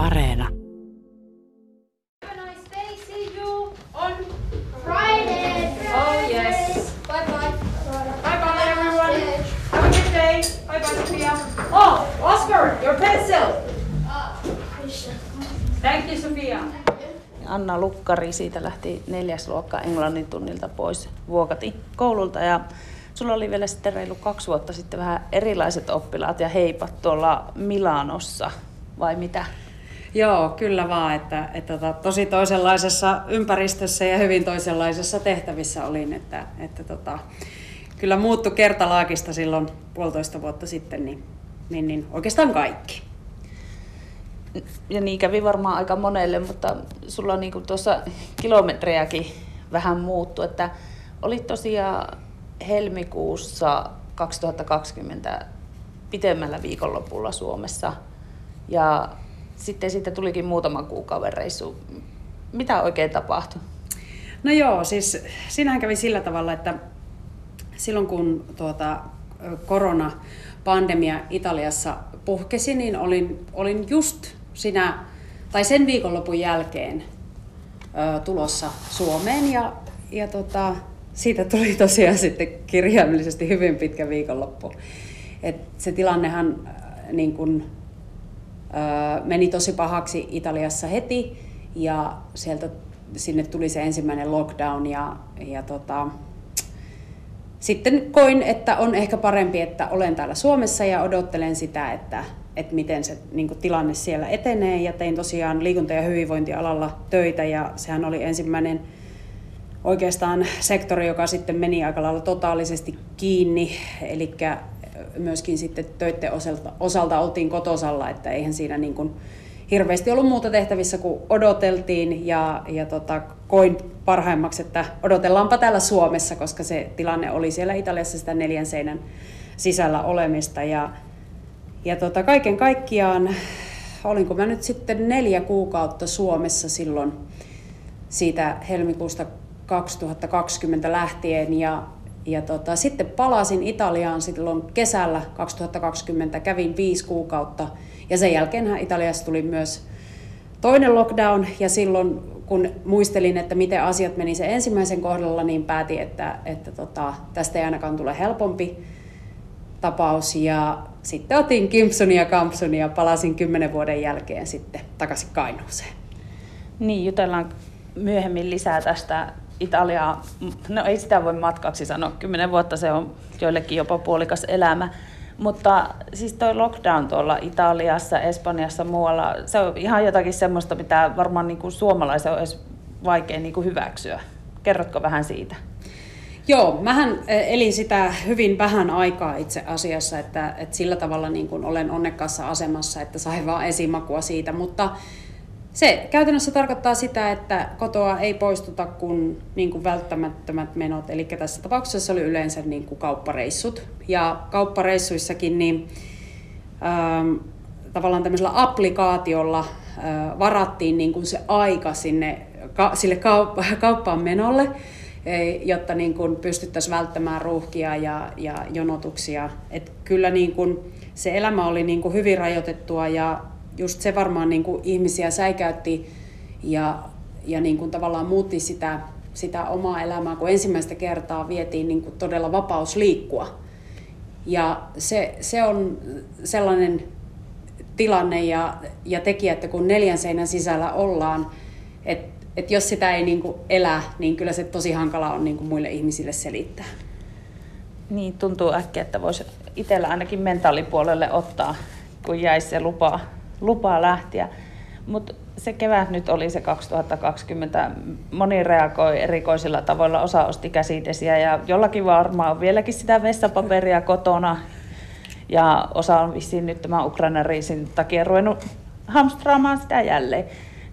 Areena. Oh Oscar, your pencil. Thank you. Anna Lukkari, siitä lähti neljäs luokka englannin tunnilta pois vuokati koululta ja sulla oli vielä sitten reilu kaksi vuotta sitten vähän erilaiset oppilaat ja heipat tuolla Milanossa, vai mitä? Joo, kyllä vaan, että, että tota, tosi toisenlaisessa ympäristössä ja hyvin toisenlaisessa tehtävissä olin, että, että tota, kyllä muuttu kertalaakista silloin puolitoista vuotta sitten, niin, niin, niin oikeastaan kaikki. Ja niin kävi varmaan aika monelle, mutta sulla on niin tuossa kilometrejäkin vähän muuttu, että olit tosiaan helmikuussa 2020 pitemmällä viikonlopulla Suomessa ja sitten siitä tulikin muutama kuukauden reissu. Mitä oikein tapahtui? No joo, siis siinähän kävi sillä tavalla, että silloin kun tuota, koronapandemia Italiassa puhkesi, niin olin, olin just sinä, tai sen viikonlopun jälkeen ö, tulossa Suomeen ja, ja tota, siitä tuli tosiaan sitten kirjaimellisesti hyvin pitkä viikonloppu. Et se tilannehan niin kun, meni tosi pahaksi Italiassa heti ja sieltä sinne tuli se ensimmäinen lockdown ja, ja tota, sitten koin, että on ehkä parempi, että olen täällä Suomessa ja odottelen sitä, että, että miten se niin kuin, tilanne siellä etenee. Ja tein tosiaan liikunta- ja hyvinvointialalla töitä ja sehän oli ensimmäinen oikeastaan sektori, joka sitten meni aika lailla totaalisesti kiinni. Eli myöskin sitten töiden osalta, osalta oltiin kotosalla, että eihän siinä niin kuin, hirveästi ollut muuta tehtävissä kuin odoteltiin ja, ja tota, koin parhaimmaksi, että odotellaanpa täällä Suomessa, koska se tilanne oli siellä Italiassa sitä neljän seinän sisällä olemista. Ja, ja tota, kaiken kaikkiaan, olinko mä nyt sitten neljä kuukautta Suomessa silloin siitä helmikuusta 2020 lähtien ja, ja tota, sitten palasin Italiaan silloin kesällä 2020, kävin viisi kuukautta ja sen jälkeen Italiassa tuli myös toinen lockdown ja silloin kun muistelin, että miten asiat meni sen ensimmäisen kohdalla, niin päätin, että, että tota, tästä ei ainakaan tule helpompi tapaus. Ja sitten otin Kimpsonia ja Kampsonia ja palasin kymmenen vuoden jälkeen sitten takaisin Kainuuseen. Niin, jutellaan myöhemmin lisää tästä Italiaa. No ei sitä voi matkaksi sanoa, kymmenen vuotta se on joillekin jopa puolikas elämä. Mutta siis toi lockdown tuolla Italiassa, Espanjassa, muualla, se on ihan jotakin semmoista, mitä varmaan niin kuin suomalaisen on vaikea niin kuin hyväksyä. Kerrotko vähän siitä? Joo, mähän e, elin sitä hyvin vähän aikaa itse asiassa, että, että sillä tavalla niin kuin olen onnekkaassa asemassa, että sain vaan esimakua siitä, mutta se käytännössä tarkoittaa sitä, että kotoa ei poistuta kuin, niin kuin välttämättömät menot, eli tässä tapauksessa oli yleensä niin kuin kauppareissut. Ja kauppareissuissakin niin, ähm, tavallaan tämmöisellä applikaatiolla äh, varattiin niin kuin se aika sinne, ka, sille kauppa, kauppaan menolle, e, jotta niin kuin pystyttäisiin välttämään ruuhkia ja, ja jonotuksia. Et kyllä niin kuin se elämä oli niin kuin hyvin rajoitettua ja just se varmaan niin kuin ihmisiä säikäytti ja, ja niin kuin tavallaan muutti sitä, sitä omaa elämää, kun ensimmäistä kertaa vietiin niin kuin todella vapaus liikkua. Ja se, se on sellainen tilanne ja, ja tekijä, että kun neljän seinän sisällä ollaan, että et jos sitä ei niin kuin elä, niin kyllä se tosi hankala on niin kuin muille ihmisille selittää. Niin, tuntuu äkkiä, että voisi itsellä ainakin mentaalipuolelle ottaa, kun jäisi se lupa lupaa lähteä. Mutta se kevät nyt oli se 2020. Moni reagoi erikoisilla tavoilla. Osa osti käsidesiä ja jollakin varmaan on vieläkin sitä vessapaperia kotona. Ja osa on vissiin nyt tämän Ukrainan riisin takia ruvennut hamstraamaan sitä jälleen.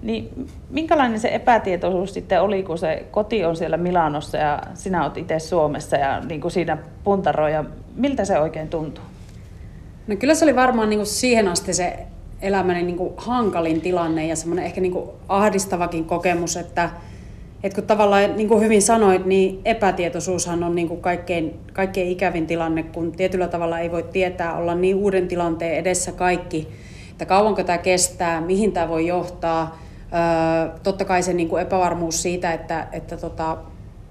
Niin minkälainen se epätietoisuus sitten oli, kun se koti on siellä Milanossa ja sinä olet itse Suomessa ja niin kuin siinä puntaroja. Miltä se oikein tuntuu? No kyllä se oli varmaan niin kuin siihen asti se elämäni niin kuin hankalin tilanne ja semmoinen ehkä niin kuin ahdistavakin kokemus, että, että kun tavallaan niin kuin hyvin sanoit, niin epätietoisuushan on niin kuin kaikkein, kaikkein ikävin tilanne, kun tietyllä tavalla ei voi tietää olla niin uuden tilanteen edessä kaikki että kauanko tämä kestää, mihin tämä voi johtaa. Öö, totta kai se niin kuin epävarmuus siitä, että, että tota,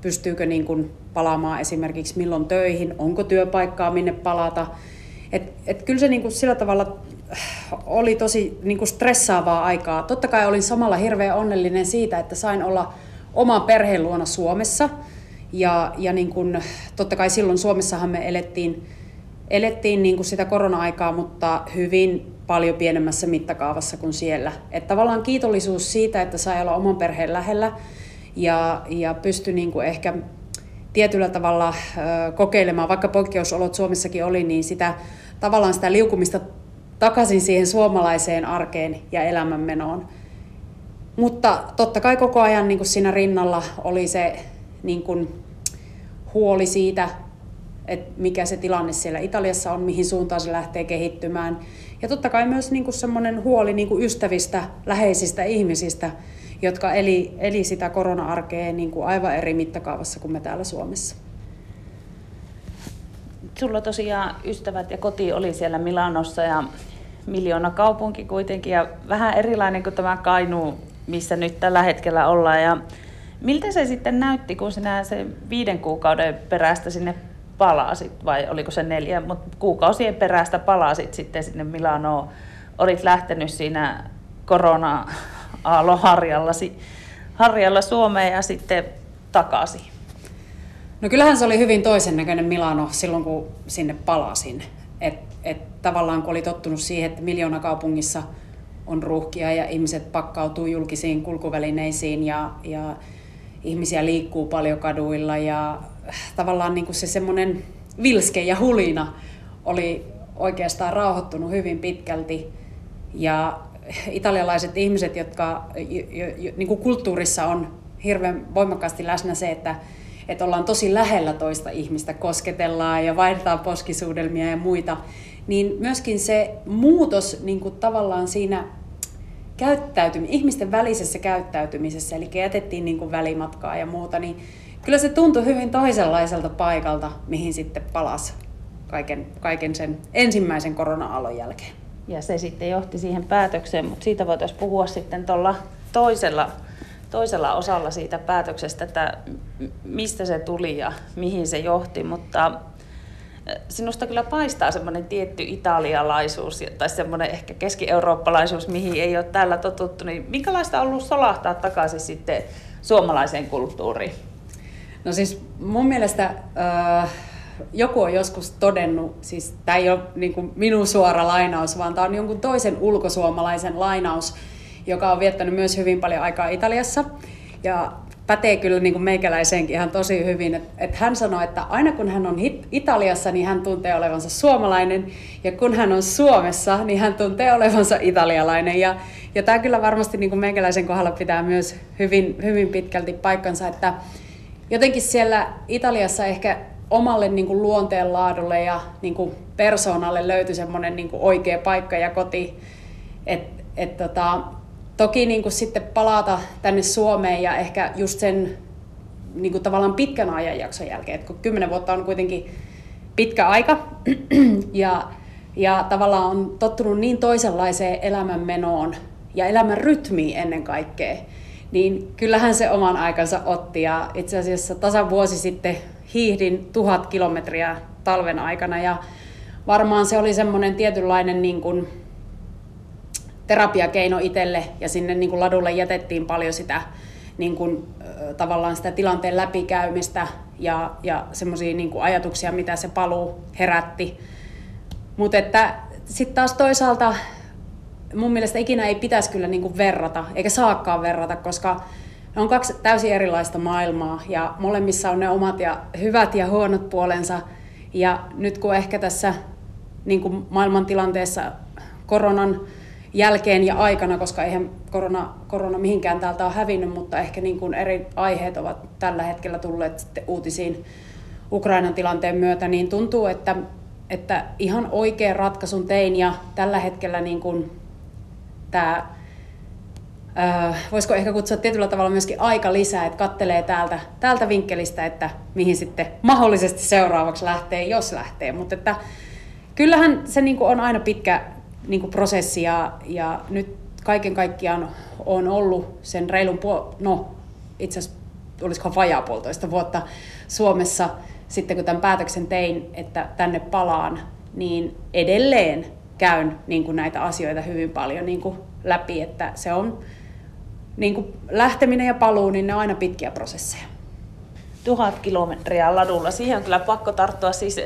pystyykö niin kuin palaamaan esimerkiksi milloin töihin, onko työpaikkaa minne palata. Et, et kyllä se niin kuin sillä tavalla oli tosi niin kuin stressaavaa aikaa. Totta kai olin samalla hirveän onnellinen siitä, että sain olla oman perheen luona Suomessa. Ja, ja niin kuin, totta kai silloin Suomessahan me elettiin, elettiin niin kuin sitä korona-aikaa, mutta hyvin paljon pienemmässä mittakaavassa kuin siellä. Että tavallaan kiitollisuus siitä, että sai olla oman perheen lähellä ja, ja pystyi niin kuin ehkä tietyllä tavalla kokeilemaan, vaikka poikkeusolot Suomessakin oli, niin sitä tavallaan sitä liukumista takaisin siihen suomalaiseen arkeen ja elämänmenoon. Mutta totta kai koko ajan niin kuin siinä rinnalla oli se niin kuin, huoli siitä, että mikä se tilanne siellä Italiassa on, mihin suuntaan se lähtee kehittymään. Ja totta kai myös niin kuin semmoinen huoli niin kuin ystävistä, läheisistä ihmisistä, jotka eli, eli sitä korona-arkea niin kuin aivan eri mittakaavassa kuin me täällä Suomessa. Sulla tosiaan ystävät ja koti oli siellä Milanossa ja miljoona kaupunki kuitenkin ja vähän erilainen kuin tämä Kainuu, missä nyt tällä hetkellä ollaan. Ja miltä se sitten näytti, kun sinä se viiden kuukauden perästä sinne palasit, vai oliko se neljä, mutta kuukausien perästä palasit sitten sinne Milanoon. Olit lähtenyt siinä korona harjallasi, harjalla Suomeen ja sitten takaisin. No kyllähän se oli hyvin toisen näköinen Milano silloin, kun sinne palasin. Et, et tavallaan kun oli tottunut siihen, että miljoona kaupungissa on ruuhkia ja ihmiset pakkautuu julkisiin kulkuvälineisiin ja, ja ihmisiä liikkuu paljon kaduilla ja tavallaan niin kuin se semmoinen vilske ja hulina oli oikeastaan rauhoittunut hyvin pitkälti. Ja italialaiset ihmiset, jotka jo, jo, niin kuin kulttuurissa on hirveän voimakkaasti läsnä se, että, että ollaan tosi lähellä toista ihmistä, kosketellaan ja vaihdetaan poskisuudelmia ja muita, niin myöskin se muutos niin kuin tavallaan siinä käyttäytymi- ihmisten välisessä käyttäytymisessä, eli jätettiin niin kuin välimatkaa ja muuta, niin kyllä se tuntui hyvin toisenlaiselta paikalta, mihin sitten palasi kaiken, kaiken sen ensimmäisen korona-alon jälkeen. Ja se sitten johti siihen päätökseen, mutta siitä voitaisiin puhua sitten tuolla toisella, toisella osalla siitä päätöksestä, että mistä se tuli ja mihin se johti, mutta sinusta kyllä paistaa semmoinen tietty italialaisuus tai semmoinen ehkä keski-eurooppalaisuus, mihin ei ole täällä totuttu. Niin minkälaista on ollut solahtaa takaisin sitten suomalaiseen kulttuuriin? No siis mun mielestä äh, joku on joskus todennut, siis tämä ei ole niin minun suora lainaus, vaan tämä on jonkun toisen ulkosuomalaisen lainaus, joka on viettänyt myös hyvin paljon aikaa Italiassa. Ja pätee kyllä niin kuin meikäläiseenkin ihan tosi hyvin, että, että hän sanoi, että aina kun hän on Italiassa, niin hän tuntee olevansa suomalainen, ja kun hän on Suomessa, niin hän tuntee olevansa italialainen. Ja, ja tämä kyllä varmasti niin kuin meikäläisen kohdalla pitää myös hyvin, hyvin pitkälti paikkansa, että jotenkin siellä Italiassa ehkä omalle niin kuin luonteenlaadulle ja niin kuin persoonalle löytyi semmoinen niin kuin oikea paikka ja koti. Et, et tota, toki niin kuin sitten palata tänne Suomeen ja ehkä just sen niin kuin tavallaan pitkän ajanjakson jälkeen, että kun kymmenen vuotta on kuitenkin pitkä aika ja, ja tavallaan on tottunut niin toisenlaiseen elämänmenoon ja elämän rytmiin ennen kaikkea, niin kyllähän se oman aikansa otti ja itse asiassa tasan vuosi sitten hiihdin tuhat kilometriä talven aikana ja varmaan se oli semmoinen tietynlainen niin kuin terapiakeino itselle ja sinne niin kuin ladulle jätettiin paljon sitä niin kuin, tavallaan sitä tilanteen läpikäymistä ja, ja semmoisia niin ajatuksia, mitä se paluu herätti. Mutta että sitten taas toisaalta mun mielestä ikinä ei pitäisi kyllä niin kuin verrata, eikä saakkaan verrata, koska ne on kaksi täysin erilaista maailmaa ja molemmissa on ne omat ja hyvät ja huonot puolensa. Ja nyt kun ehkä tässä niin kuin maailmantilanteessa koronan jälkeen ja aikana, koska eihän korona, korona mihinkään täältä ole hävinnyt, mutta ehkä niin kuin eri aiheet ovat tällä hetkellä tulleet sitten uutisiin Ukrainan tilanteen myötä, niin tuntuu, että, että ihan oikean ratkaisun tein ja tällä hetkellä niin kuin tämä Äh, voisiko ehkä kutsua tietyllä tavalla myöskin aika lisää, että kattelee täältä, täältä vinkkelistä, että mihin sitten mahdollisesti seuraavaksi lähtee, jos lähtee. Mutta että kyllähän se niin kuin on aina pitkä, niin kuin prosessi ja, ja nyt kaiken kaikkiaan on ollut sen reilun, puol- no itse asiassa olisiko vajaa puolitoista vuotta Suomessa sitten kun tämän päätöksen tein, että tänne palaan, niin edelleen käyn niin kuin näitä asioita hyvin paljon niin kuin läpi, että se on niin kuin lähteminen ja paluu, niin ne on aina pitkiä prosesseja. Tuhat kilometriä ladulla, siihen on kyllä pakko tarttua. Siis,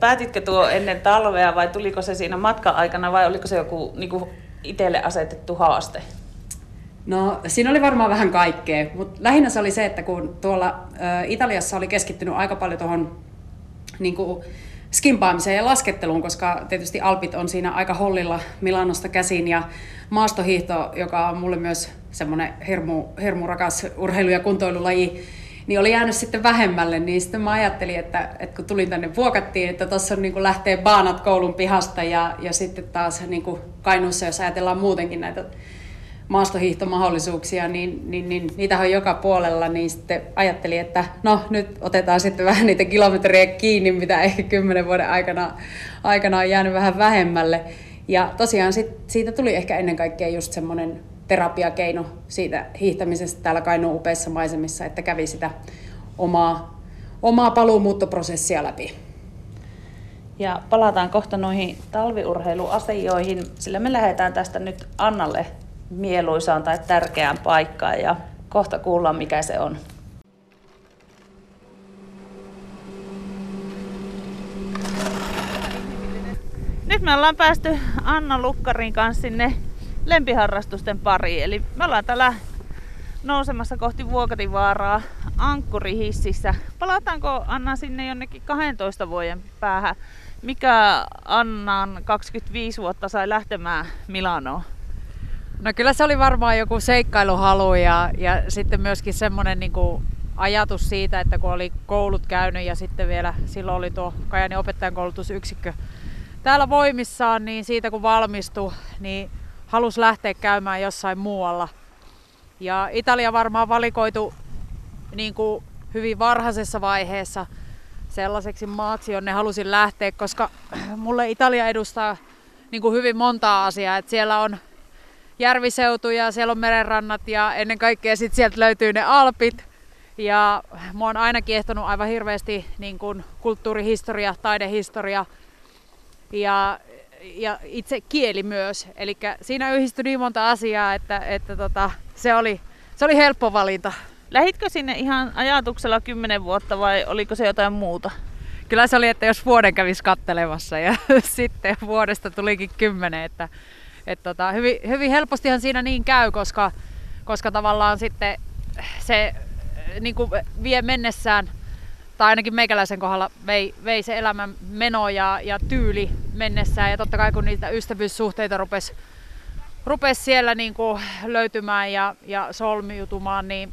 päätitkö tuo ennen talvea vai tuliko se siinä matka-aikana vai oliko se joku niin kuin itselle asetettu haaste? No siinä oli varmaan vähän kaikkea, mutta lähinnä se oli se, että kun tuolla ä, Italiassa oli keskittynyt aika paljon tuohon niin kuin, skimpaamiseen ja lasketteluun, koska tietysti Alpit on siinä aika hollilla Milanosta käsin ja maastohiihto, joka on mulle myös semmoinen hirmu, hirmu rakas urheilu- ja kuntoilulaji, niin oli jäänyt sitten vähemmälle, niin sitten mä ajattelin, että, että kun tulin tänne vuokattiin, että tuossa niin lähtee baanat koulun pihasta ja, ja sitten taas niin kuin Kainuussa, jos ajatellaan muutenkin näitä maastohiihtomahdollisuuksia, niin, niin, niin niitä on joka puolella, niin sitten ajattelin, että no nyt otetaan sitten vähän niitä kilometrejä kiinni, mitä ehkä kymmenen vuoden aikana, aikana on jäänyt vähän vähemmälle. Ja tosiaan sit, siitä tuli ehkä ennen kaikkea just semmoinen terapiakeino siitä hiihtämisestä täällä Kainuun upeissa maisemissa, että kävi sitä omaa, omaa paluumuuttoprosessia läpi. Ja palataan kohta noihin talviurheiluasioihin, sillä me lähdetään tästä nyt Annalle mieluisaan tai tärkeään paikkaan ja kohta kuullaan mikä se on. Nyt me ollaan päästy Anna Lukkarin kanssa sinne lempiharrastusten pariin. Eli me ollaan täällä nousemassa kohti Vuokativaaraa ankkurihississä. Palataanko Anna sinne jonnekin 12 vuoden päähän? Mikä Annan 25 vuotta sai lähtemään Milanoon? No kyllä se oli varmaan joku seikkailuhalu ja, ja sitten myöskin semmoinen niin ajatus siitä, että kun oli koulut käynyt ja sitten vielä silloin oli tuo Kajanin opettajan koulutusyksikkö täällä voimissaan, niin siitä kun valmistui, niin halusi lähteä käymään jossain muualla. Ja Italia varmaan valikoitu niin kuin hyvin varhaisessa vaiheessa sellaiseksi maaksi, jonne halusin lähteä, koska mulle Italia edustaa niin kuin hyvin montaa asiaa. Että siellä on järviseutuja, siellä on merenrannat ja ennen kaikkea sit sieltä löytyy ne Alpit. Ja mua on aina kiehtonut aivan hirveästi niin kuin kulttuurihistoria, taidehistoria ja, ja itse kieli myös. Eli siinä yhdistyi niin monta asiaa, että, että tota, se, oli, se oli helppo valinta. Lähitkö sinne ihan ajatuksella kymmenen vuotta vai oliko se jotain muuta? Kyllä se oli, että jos vuoden kävisi kattelemassa ja sitten vuodesta tulikin kymmenen, että et tota, hyvin, hyvin helpostihan siinä niin käy, koska, koska tavallaan sitten se niin kuin vie mennessään, tai ainakin meikäläisen kohdalla vei, vei se elämän meno ja, ja tyyli mennessään. Ja totta kai kun niitä ystävyyssuhteita rupesi rupes siellä niin kuin löytymään ja, ja solmiutumaan, niin,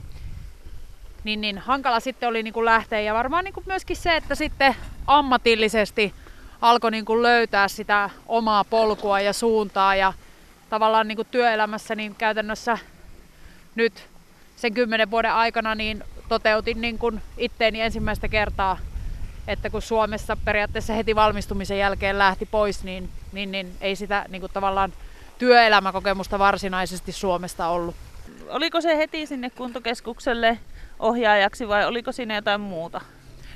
niin, niin hankala sitten oli niin kuin lähteä. Ja varmaan niin kuin myöskin se, että sitten ammatillisesti alkoi niin kuin löytää sitä omaa polkua ja suuntaa ja tavallaan niin kuin työelämässä niin käytännössä nyt sen kymmenen vuoden aikana niin toteutin niin kuin itteeni ensimmäistä kertaa, että kun Suomessa periaatteessa heti valmistumisen jälkeen lähti pois, niin, niin, niin ei sitä niin kuin tavallaan työelämäkokemusta varsinaisesti Suomesta ollut. Oliko se heti sinne kuntokeskukselle ohjaajaksi vai oliko siinä jotain muuta?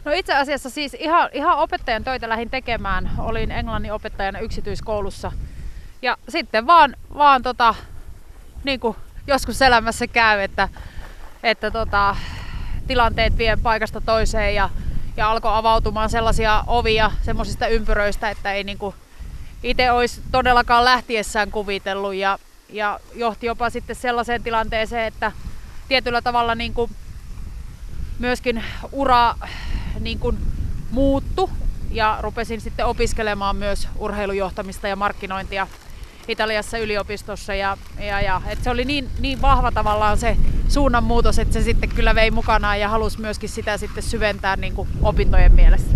No itse asiassa siis ihan, ihan opettajan töitä lähdin tekemään. Olin englannin opettajana yksityiskoulussa. Ja sitten vaan, vaan tota, niin kuin joskus elämässä käy, että, että tota, tilanteet vie paikasta toiseen ja, ja alkoi avautumaan sellaisia ovia semmoisista ympyröistä, että ei niin itse olisi todellakaan lähtiessään kuvitellut ja, ja johti jopa sitten sellaiseen tilanteeseen, että tietyllä tavalla niin kuin myöskin ura niin kuin muuttu ja rupesin sitten opiskelemaan myös urheilujohtamista ja markkinointia Italiassa yliopistossa. Ja, ja, ja et se oli niin, niin vahva tavallaan se suunnanmuutos, että se sitten kyllä vei mukanaan ja halusi myöskin sitä sitten syventää niin kuin opintojen mielessä.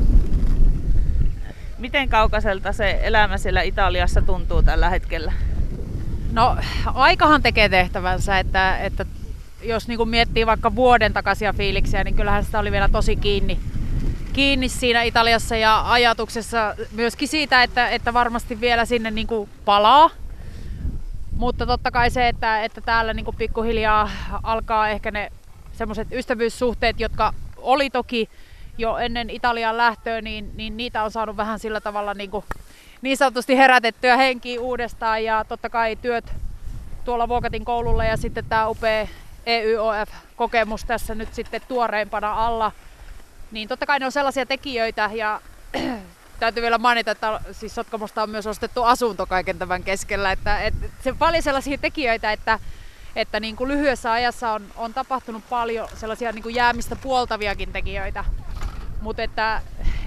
Miten kaukaiselta se elämä siellä Italiassa tuntuu tällä hetkellä? No aikahan tekee tehtävänsä, että, että jos niin kuin miettii vaikka vuoden takaisia fiiliksiä, niin kyllähän sitä oli vielä tosi kiinni kiinni siinä Italiassa ja ajatuksessa myöskin siitä, että, että varmasti vielä sinne niin kuin palaa. Mutta totta kai se, että, että täällä niin pikkuhiljaa alkaa ehkä ne semmoiset ystävyyssuhteet, jotka oli toki jo ennen Italian lähtöä, niin, niin niitä on saanut vähän sillä tavalla niin, kuin, niin sanotusti herätettyä henkiä uudestaan. Ja totta kai työt tuolla Vuokatin koululla ja sitten tämä upea EYOF-kokemus tässä nyt sitten tuoreimpana alla, niin totta kai ne on sellaisia tekijöitä ja täytyy vielä mainita, että siis Sotkamosta on myös ostettu asunto kaiken tämän keskellä, että, että se on paljon sellaisia tekijöitä, että, että niin kuin lyhyessä ajassa on, on tapahtunut paljon sellaisia niin kuin jäämistä puoltaviakin tekijöitä, mutta että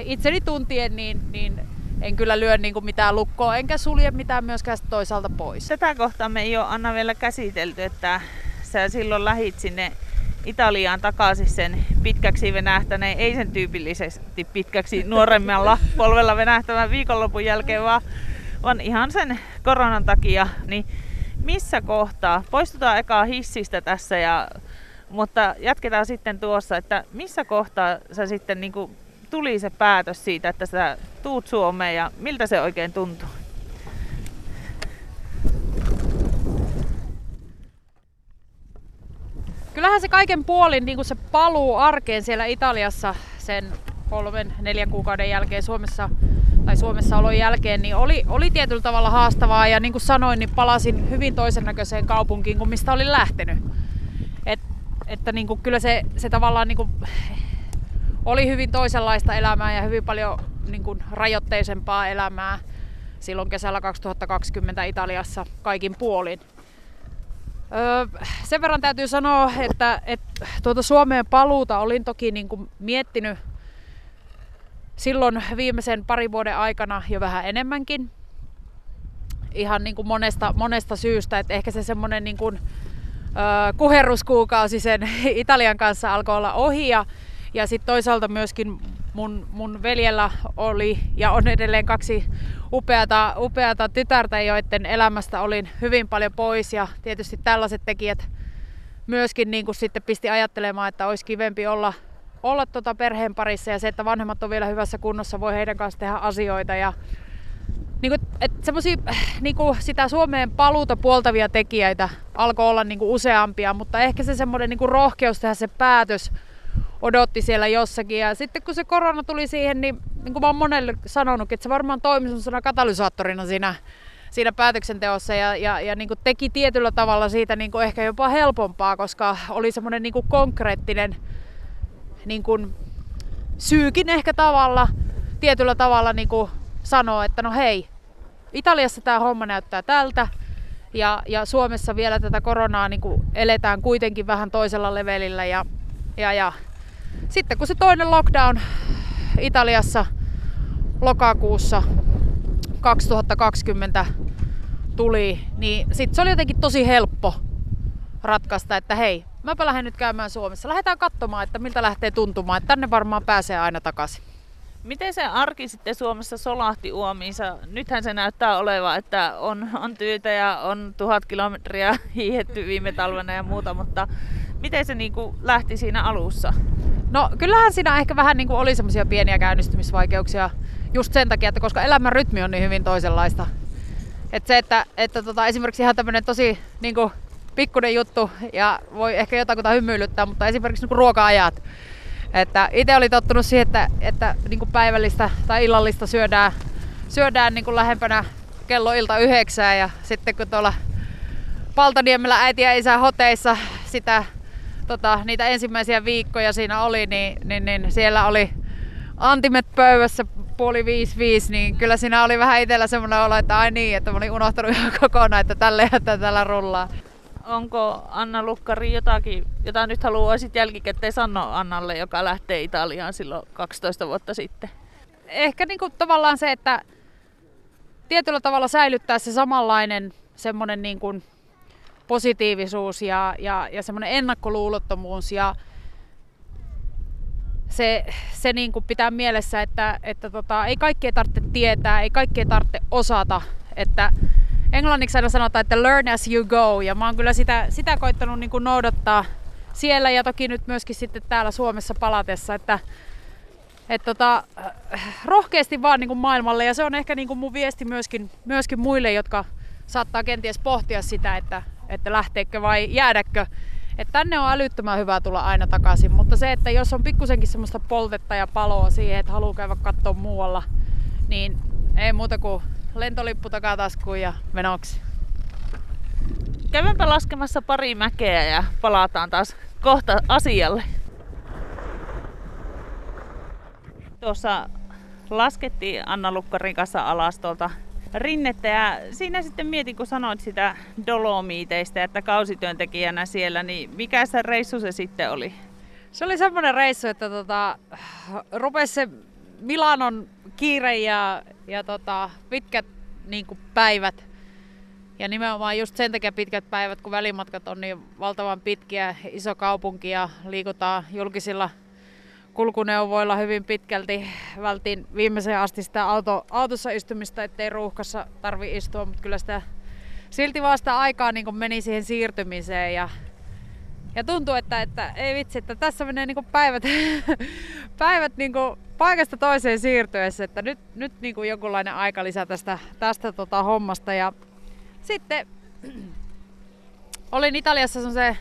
itseni tuntien niin, niin en kyllä lyö niin kuin mitään lukkoa, enkä sulje mitään myöskään toisaalta pois. Tätä kohtaa me ei ole Anna vielä käsitelty, että sä silloin lähit sinne Italiaan takaisin sen pitkäksi venähtäneen, ei sen tyypillisesti pitkäksi nuoremmalla polvella venähtävän viikonlopun jälkeen, vaan, vaan ihan sen koronan takia, niin missä kohtaa, poistutaan ekaa hissistä tässä, ja, mutta jatketaan sitten tuossa, että missä kohtaa sä sitten niin kuin, tuli se päätös siitä, että sä tuut Suomeen ja miltä se oikein tuntuu? Kyllähän se kaiken puolin niin kuin se paluu arkeen siellä Italiassa sen kolmen, neljän kuukauden jälkeen Suomessa tai Suomessa olon jälkeen, niin oli, oli tietyllä tavalla haastavaa ja niin kuin sanoin, niin palasin hyvin toisen näköiseen kaupunkiin kuin mistä olin lähtenyt. Et, että niin kuin, kyllä se, se tavallaan niin kuin, oli hyvin toisenlaista elämää ja hyvin paljon niin kuin, rajoitteisempaa elämää silloin kesällä 2020 Italiassa kaikin puolin. Öö, sen verran täytyy sanoa, että, että tuota Suomeen paluuta olin toki niin kuin miettinyt silloin viimeisen parin vuoden aikana jo vähän enemmänkin. Ihan niin kuin monesta, monesta syystä, että ehkä se semmoinen niin kuin, öö, kuherruskuukausi sen Italian kanssa alkoi olla ohi ja, ja sitten toisaalta myöskin mun, mun veljellä oli ja on edelleen kaksi upeata, upeata tytärtä, joiden elämästä olin hyvin paljon pois. Ja tietysti tällaiset tekijät myöskin niin kuin sitten pisti ajattelemaan, että olisi kivempi olla, olla tota perheen parissa. Ja se, että vanhemmat on vielä hyvässä kunnossa, voi heidän kanssa tehdä asioita. Ja niin kuin, että niin kuin sitä Suomeen paluuta puoltavia tekijöitä alkoi olla niin kuin useampia, mutta ehkä se semmoinen niin kuin rohkeus tehdä se päätös odotti siellä jossakin. Ja sitten kun se korona tuli siihen, niin, niin kuin mä oon monelle sanonut, että se varmaan toimi sellaisena katalysaattorina siinä, siinä päätöksenteossa ja, ja, ja niin kuin teki tietyllä tavalla siitä niin kuin ehkä jopa helpompaa, koska oli semmoinen niin konkreettinen niin kuin syykin ehkä tavalla, tietyllä tavalla niin kuin sanoa, että no hei, Italiassa tämä homma näyttää tältä, ja, ja Suomessa vielä tätä koronaa niin eletään kuitenkin vähän toisella levelillä ja, ja, ja sitten kun se toinen lockdown Italiassa lokakuussa 2020 tuli, niin sitten se oli jotenkin tosi helppo ratkaista, että hei, mäpä lähden nyt käymään Suomessa. Lähdetään katsomaan, että miltä lähtee tuntumaan, että tänne varmaan pääsee aina takaisin. Miten se arki sitten Suomessa solahti uomiinsa? Nythän se näyttää olevan, että on, on työtä ja on tuhat kilometriä hiihetty viime talvena ja muuta, mutta miten se niin kuin lähti siinä alussa? No kyllähän siinä ehkä vähän niin kuin oli semmoisia pieniä käynnistymisvaikeuksia just sen takia, että koska elämän rytmi on niin hyvin toisenlaista. Että se, että, että tota, esimerkiksi ihan tämmöinen tosi niin kuin, pikkuinen juttu ja voi ehkä jotakuta hymyilyttää, mutta esimerkiksi niin kuin ruoka-ajat. Että itse oli tottunut siihen, että, että niin kuin päivällistä tai illallista syödään, syödään niin kuin lähempänä kello ilta yhdeksää ja sitten kun tuolla Paltaniemellä äiti ja isä hoteissa sitä tota, niitä ensimmäisiä viikkoja siinä oli, niin, niin, niin siellä oli antimet pöydässä puoli viisi viisi, niin kyllä siinä oli vähän itsellä semmoinen olo, että ai niin, että mä olin unohtanut ihan kokonaan, että tälle ja tällä rullaa. Onko Anna Lukkari jotakin, jota nyt haluaisit jälkikäteen sanoa Annalle, joka lähtee Italiaan silloin 12 vuotta sitten? Ehkä niin kuin tavallaan se, että tietyllä tavalla säilyttää se samanlainen semmoinen niin kuin positiivisuus ja, ja, ja semmoinen ennakkoluulottomuus ja se, se niin kuin pitää mielessä, että, että tota, ei kaikkea tarvitse tietää, ei kaikkea tarvitse osata, että englanniksi aina sanotaan, että learn as you go ja mä oon kyllä sitä, sitä koittanut niin kuin noudattaa siellä ja toki nyt myöskin sitten täällä Suomessa palatessa, että et tota, rohkeasti vaan niin kuin maailmalle ja se on ehkä niin kuin mun viesti myöskin, myöskin muille, jotka saattaa kenties pohtia sitä, että, että lähteekö vai jäädäkö. Et tänne on älyttömän hyvä tulla aina takaisin, mutta se, että jos on pikkusenkin semmoista poltetta ja paloa siihen, että haluaa käydä katsoa muualla, niin ei muuta kuin lentolippu takataskuun ja menoksi. Käydäänpä laskemassa pari mäkeä ja palataan taas kohta asialle. Tuossa laskettiin Anna Lukkarin kanssa alas tuolta rinnettä ja siinä sitten mietin, kun sanoit sitä Dolomiiteista, että kausityöntekijänä siellä, niin mikä se reissu se sitten oli? Se oli semmoinen reissu, että tota, rupesi se Milanon kiire ja, ja tota, pitkät niin päivät. Ja nimenomaan just sen takia pitkät päivät, kun välimatkat on niin valtavan pitkiä, iso kaupunki ja liikutaan julkisilla kulkuneuvoilla hyvin pitkälti. Vältin viimeiseen asti sitä auto, autossa istumista, ettei ruuhkassa tarvi istua, mutta kyllä sitä silti vasta aikaa niin meni siihen siirtymiseen ja, ja tuntuu, että, että ei vitsi, että tässä menee niin päivät, päivät niin paikasta toiseen siirtyessä, että nyt, nyt niin jonkunlainen lisää tästä, tästä tota hommasta ja sitten olin Italiassa se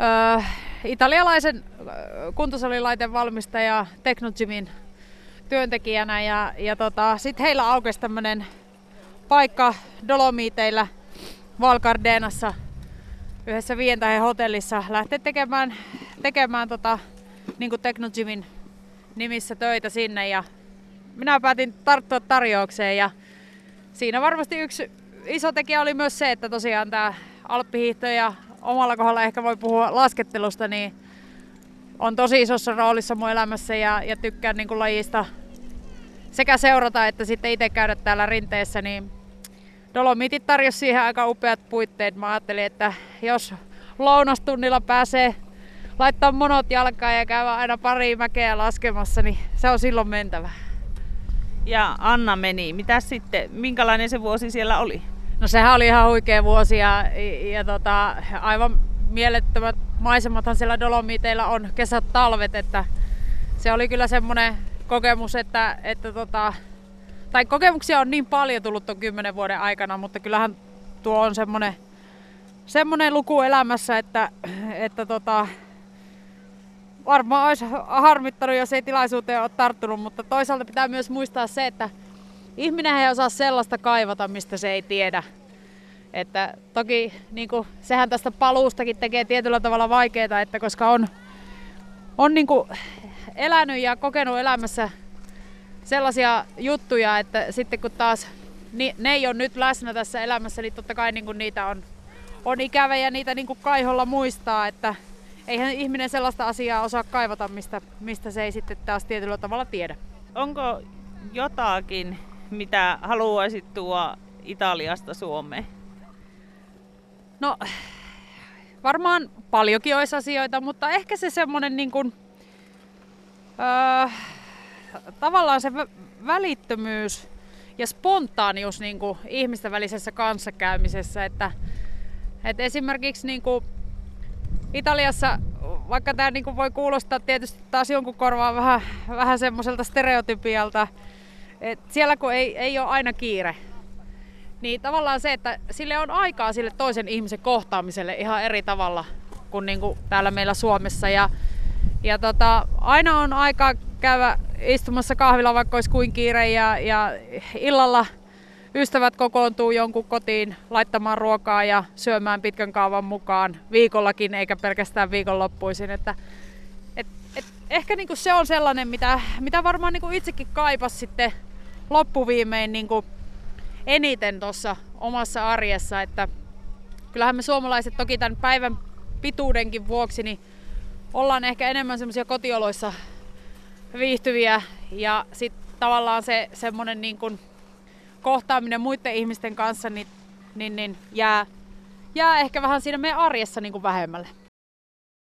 öö, italialaisen kuntosalilaiten valmistaja Technogymin työntekijänä ja, ja tota, sitten heillä aukesi tämmöinen paikka Dolomiteilla Valcardenassa yhdessä viien hotellissa. Lähteä tekemään, tekemään tota, niin Technogymin nimissä töitä sinne ja minä päätin tarttua tarjoukseen ja siinä varmasti yksi iso tekijä oli myös se, että tosiaan tämä alppihiihto ja omalla kohdalla ehkä voi puhua laskettelusta, niin on tosi isossa roolissa mun elämässä ja, ja tykkään niin kuin lajista sekä seurata että sitten itse käydä täällä rinteessä, niin Dolomitit tarjosi siihen aika upeat puitteet. Mä ajattelin, että jos lounastunnilla pääsee laittaa monot jalkaan ja käydä aina pari mäkeä laskemassa, niin se on silloin mentävä. Ja Anna meni. Mitä sitten, minkälainen se vuosi siellä oli? No sehän oli ihan huikea vuosi ja, ja tota, aivan mielettömät maisemathan siellä Dolomiteilla on kesät, talvet, että se oli kyllä semmoinen kokemus, että, että tota, tai kokemuksia on niin paljon tullut tuon kymmenen vuoden aikana, mutta kyllähän tuo on semmoinen, semmoinen luku elämässä, että, että tota, varmaan olisi harmittanut, jos ei tilaisuuteen ole tarttunut, mutta toisaalta pitää myös muistaa se, että ihminen ei osaa sellaista kaivata, mistä se ei tiedä. Että toki niin kuin, sehän tästä paluustakin tekee tietyllä tavalla vaikeaa, että koska on, on niin kuin, elänyt ja kokenut elämässä sellaisia juttuja, että sitten kun taas ni, ne ei ole nyt läsnä tässä elämässä, niin totta kai niin kuin niitä on, on ikävä ja niitä niin kuin kaiholla muistaa, että eihän ihminen sellaista asiaa osaa kaivata, mistä, mistä se ei sitten taas tietyllä tavalla tiedä. Onko jotakin, mitä haluaisit tuoda Italiasta Suomeen? No, varmaan paljonkin olisi asioita, mutta ehkä se semmoinen niin kuin, öö, tavallaan se välittömyys ja spontaanius niin kuin ihmisten välisessä kanssakäymisessä, että, että esimerkiksi niin kuin Italiassa, vaikka tämä niin kuin voi kuulostaa tietysti taas jonkun korvaan vähän, vähän semmoiselta stereotypialta, että siellä kun ei, ei ole aina kiire, niin tavallaan se, että sille on aikaa sille toisen ihmisen kohtaamiselle ihan eri tavalla kuin, niin kuin täällä meillä Suomessa. Ja, ja tota, aina on aikaa käydä istumassa kahvilla, vaikka olisi kuin kiire, ja, ja illalla ystävät kokoontuu jonkun kotiin laittamaan ruokaa ja syömään pitkän kaavan mukaan viikollakin, eikä pelkästään viikonloppuisin. Että, et, ehkä niinku se on sellainen, mitä, mitä varmaan niinku itsekin kaipas sitten loppuviimein niinku eniten tuossa omassa arjessa, että kyllähän me suomalaiset toki tämän päivän pituudenkin vuoksi niin ollaan ehkä enemmän semmoisia kotioloissa viihtyviä ja sitten tavallaan se semmoinen niin kuin kohtaaminen muiden ihmisten kanssa niin, niin, niin jää, jää ehkä vähän siinä meidän arjessa niin kuin vähemmälle.